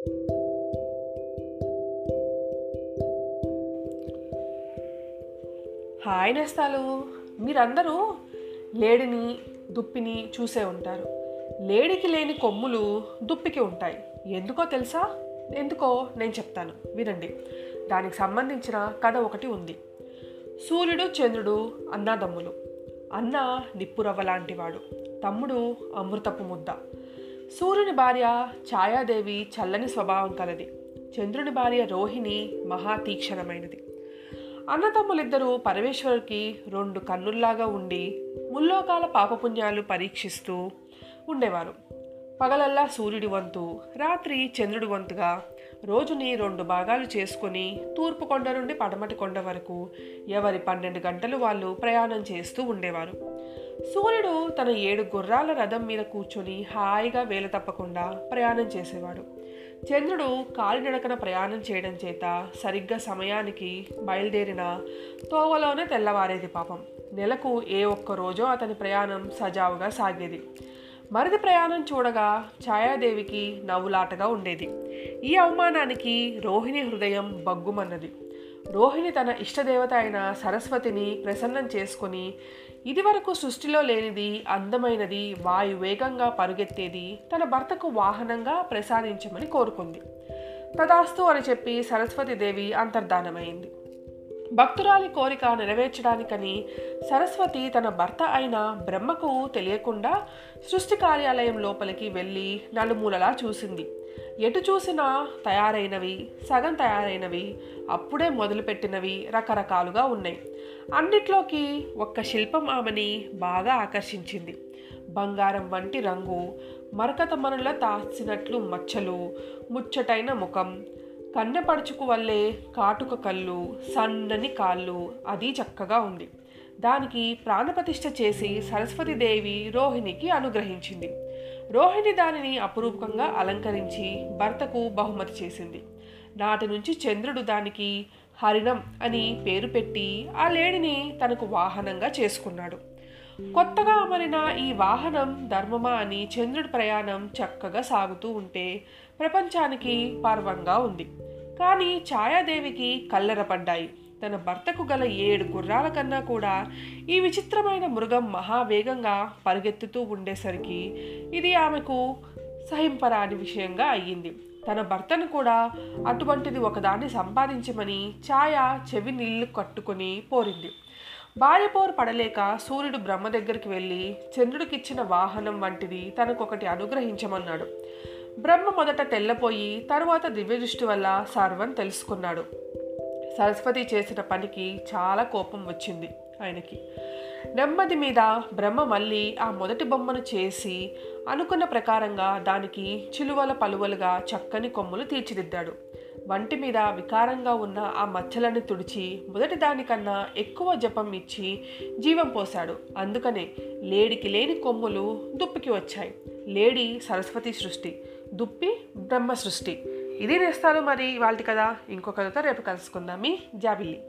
Hi నేస్తాలు. మీరందరూ లేడిని దుప్పిని చూసే ఉంటారు. లేడికి లేని కొమ్ములు దుప్పికి ఉంటాయి. ఎందుకో తెలుసా? ఎందుకో నేను చెప్తాను. వినండి. దానికి సంబంధించిన కథ ఒకటి ఉంది. సూర్యుడు చంద్రుడు అన్నాదమ్ములు. అన్న నిప్పురవ్వ లాంటివాడు. తమ్ముడు అమృతపు ముద్ద. సూర్యుని భార్య ఛాయాదేవి చల్లని స్వభావం కలది. చంద్రుని భార్య రోహిణి మహా తీక్షణమైనది. అన్నతమ్ములిద్దరూ పరమేశ్వరుడికి రెండు కన్నుల్లాగా ఉండి ముల్లోకాల పాపపుణ్యాలు పరీక్షిస్తూ ఉండేవారు. పగలల్లా సూర్యుడి వంతు రాత్రి చంద్రుడి వంతుగా రోజుని రెండు భాగాలు చేసుకుని తూర్పు కొండ నుండి పడమటి కొండ వరకు ఎవరి పన్నెండు గంటలు వాళ్ళు ప్రయాణం చేస్తూ ఉండేవారు. సూర్యుడు తన ఏడు గుర్రాల రథం మీద కూర్చొని హాయిగా వేల తప్పకుండా ప్రయాణం చేసేవాడు. చంద్రుడు కాలినడకన ప్రయాణం చేయడం చేత సరిగ్గా సమయానికి బయలుదేరిన తోవలోనే తెల్లవారేది పాపం. నెలకు ఏ ఒక్క రోజో అతని ప్రయాణం సజావుగా సాగేది. మరిది ప్రయాణం చూడగా ఛాయాదేవికి నవ్వులాటగా ఉండేది. ఈ అవమానానికి రోహిణి హృదయం బగ్గుమన్నది. రోహిణి తన ఇష్టదేవత అయిన సరస్వతిని ప్రసన్నం చేసుకొని ఇదివరకు సృష్టిలో లేనిది అందమైనది వాయు వేగంగా పరుగెత్తేది తన భర్తకు వాహనంగా ప్రసాదించమని కోరుకుంది. తదాస్తు అని చెప్పి సరస్వతీదేవి అంతర్ధానమైంది. భక్తురాలి కోరిక నెరవేర్చడానికని సరస్వతి తన భర్త అయిన బ్రహ్మకు తెలియకుండా సృష్టి కార్యాలయం లోపలికి వెళ్ళి నలుమూలలా చూసింది. ఎటు చూసినా తయారైనవి సగం తయారైనవి అప్పుడే మొదలుపెట్టినవి రకరకాలుగా ఉన్నాయి. అన్నిట్లోకి ఒక్క శిల్పం ఆమెని బాగా ఆకర్షించింది. బంగారం వంటి రంగు మరకత మనుల తాచినట్లు మచ్చలు ముచ్చటైన ముఖం కన్నెపడుచుకు వల్లే కాటుక కళ్ళు సన్నని కాళ్ళు అది చక్కగా ఉంది. దానికి ప్రాణప్రతిష్ఠ చేసి సరస్వతీదేవి రోహిణికి అనుగ్రహించింది. రోహిణి దానిని అపురూపంగా అలంకరించి భర్తకు బహుమతి చేసింది. నాటి నుంచి చంద్రుడు దానికి హరిణం అని పేరు పెట్టి ఆ లేడిని తనకు వాహనంగా చేసుకున్నాడు. కొత్తగా అమరిన ఈ వాహనం ధర్మమా అని చంద్రుడి ప్రయాణం చక్కగా సాగుతూ ఉంటే ప్రపంచానికి పర్వంగా ఉంది. కానీ ఛాయాదేవికి కల్లెరపడ్డాయి తన భర్తకు గల ఏడు గుర్రాల కన్నా కూడా ఈ విచిత్రమైన మృగం మహావేగంగా పరిగెత్తుతూ ఉండేసరికి ఇది ఆమెకు సహింపరాని విషయంగా అయ్యింది. తన భర్తను కూడా అటువంటిది ఒకదాన్ని సంపాదించమని ఛాయ చెవి నీళ్ళు కట్టుకొని పోరింది. భార్య పోరు పడలేక సూర్యుడు బ్రహ్మ దగ్గరికి వెళ్ళి చంద్రుడికిచ్చిన వాహనం వంటిది తనకొకటి అనుగ్రహించమన్నాడు. బ్రహ్మ మొదట తెల్లపోయి తరువాత దివ్యదృష్టి వల్ల సర్వం తెలుసుకున్నాడు. సరస్వతి చేసిన పనికి చాలా కోపం వచ్చింది ఆయనకి. నెమ్మది మీద బ్రహ్మ మళ్ళీ ఆ మొదటి బొమ్మను చేసి అనుకున్న ప్రకారంగా దానికి చిలువల పలువలుగా చక్కని కొమ్ములు తీర్చిదిద్దాడు. వంటి మీద వికారంగా ఉన్న ఆ మచ్చలను తుడిచి మొదటి దానికన్నా ఎక్కువ జపం ఇచ్చి జీవం పోశాడు. అందుకనే లేడికి లేని కొమ్ములు దుప్పికి వచ్చాయి. లేడి సరస్వతి సృష్టి దుప్పి బ్రహ్మ సృష్టి. ఇది నేస్తాను మరి వాళ్ళది కదా ఇంకొకరితో రేపు కలుసుకుందాం. మీ జాబిల్లి.